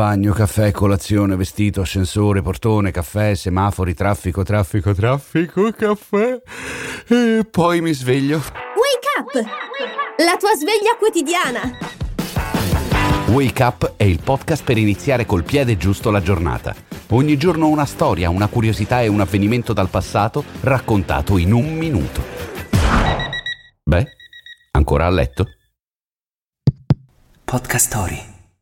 Bagno, caffè, colazione, vestito, ascensore, portone, caffè, semafori, traffico, traffico, traffico, caffè. E poi mi sveglio. Wake up! La tua sveglia quotidiana. Wake Up è il podcast per iniziare col piede giusto la giornata. Ogni giorno una storia, una curiosità e un avvenimento dal passato raccontato in un minuto. Beh, ancora a letto? Podcast Story.